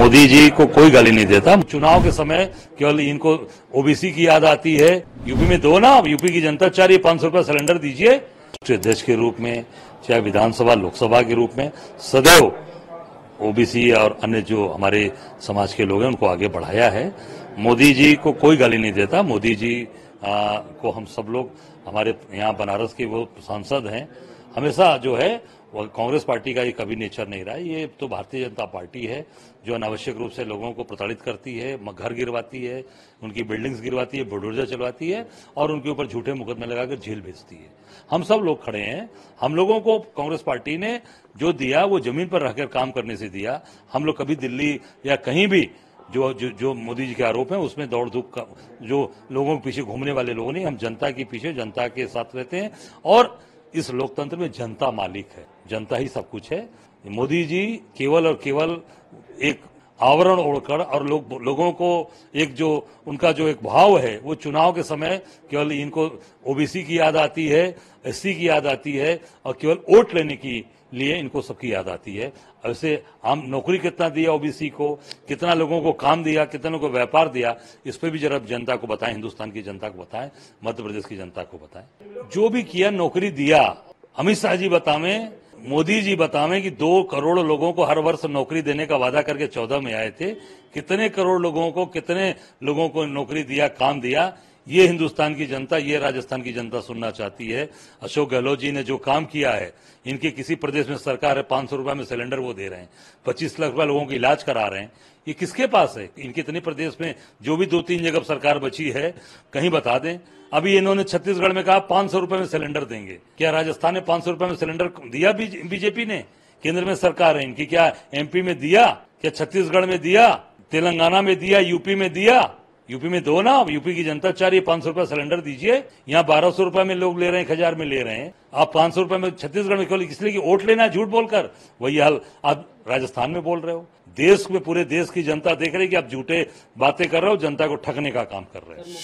मोदी जी को कोई गाली नहीं देता। चुनाव के समय केवल इनको ओबीसी की याद आती है। यूपी में दो ना यूपी की जनता चाह रही पाँच सौ रुपया सिलेंडर दीजिए। अध्यक्ष के रूप में चाहे विधानसभा लोकसभा के रूप में सदैव ओबीसी और अन्य जो हमारे समाज के लोग हैं उनको आगे बढ़ाया है। मोदी जी को कोई गाली नहीं देता। मोदी जी आ, को हम सब लोग हमारे यहाँ बनारस के वो सांसद हैं हमेशा जो है कांग्रेस पार्टी का ये कभी नेचर नहीं रहा ये तो भारतीय जनता पार्टी है जो अनावश्यक रूप से लोगों को प्रताड़ित करती है घर गिरवाती है उनकी बिल्डिंग्स गिरवाती है बुलडोजर चलवाती है और उनके ऊपर झूठे मुकदमे लगाकर जेल भेजती है। हम सब लोग खड़े हैं। हम लोगों को कांग्रेस पार्टी ने जो दिया वो ज़मीन पर रहकर काम करने से दिया। हम लोग कभी दिल्ली या कहीं भी जो जो, जो मोदी जी के आरोप हैं उसमें दौड़ धूप का जो लोगों के पीछे घूमने वाले लोग नहीं हम जनता के पीछे जनता के साथ रहते हैं और इस लोकतंत्र में जनता मालिक है। जनता ही सब कुछ है। मोदी जी केवल और केवल एक आवरण ओढ़कर और लोग, लोगों को एक जो, उनका जो एक भाव है, वो चुनाव के समय केवल इनको ओबीसी की याद आती है, एससी की याद आती है और केवल वोट लेने की लिए इनको सबकी याद आती है। ऐसे हम नौकरी कितना दिया ओबीसी को, कितना लोगों को काम दिया, कितनों को व्यापार दिया, इस पर भी जरा जनता को बताएँ, हिंदुस्तान की जनता को बताएँ, मध्य प्रदेश की जनता को बताएँ। जो भी किया, नौकरी दिया, अमित शाह जी बतावे मोदी जी बतावे कि दो करोड़ लोगों को हर वर्ष नौकरी देने का वादा करके चौदह में आए थे। कितने करोड़ लोगों को, कितने लोगों को नौकरी दिया, काम दिया? ये हिंदुस्तान की जनता, ये राजस्थान की जनता सुनना चाहती है। अशोक गहलोत जी ने जो काम किया है, इनके किसी प्रदेश में सरकार है, पाँच सौ में सिलेंडर वो दे रहे हैं, पच्चीस लाख रुपए लोगों को इलाज करा रहे हैं। ये किसके पास है? इनके इतने प्रदेश में जो भी दो तीन जगह सरकार बची है, कहीं बता दें। अभी इन्होंने छत्तीसगढ़ में कहा, पाँच सौ में सिलेंडर देंगे। क्या राजस्थान ने पाँच सौ में सिलेंडर दिया बीजेपी ने? केंद्र में सरकार है इनकी। क्या एमपी में दिया? क्या छत्तीसगढ़ में दिया? तेलंगाना में दिया? यूपी में दिया? यूपी में दो ना यूपी की जनता चाह रही पाँच सौ रुपया सिलेंडर दीजिए। यहाँ बारह सौ रुपए में लोग ले रहे हैं, एक हज़ार में ले रहे हैं। आप पाँच सौ रुपये में छत्तीसगढ़ में केवल इसलिए वोट लेना झूठ बोलकर। वही हाल आप राजस्थान में बोल रहे हो। देश में, पूरे देश की जनता देख रही कि आप झूठे बातें कर रहे हो, जनता को ठगने का काम कर रहे हो।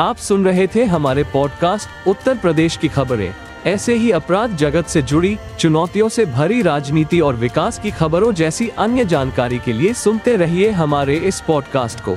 आप सुन रहे थे हमारे पॉडकास्ट उत्तर प्रदेश की खबरें। ऐसे ही अपराध जगत से जुड़ी, चुनौतियों से भरी राजनीति और विकास की खबरों जैसी अन्य जानकारी के लिए सुनते रहिए हमारे इस पॉडकास्ट को।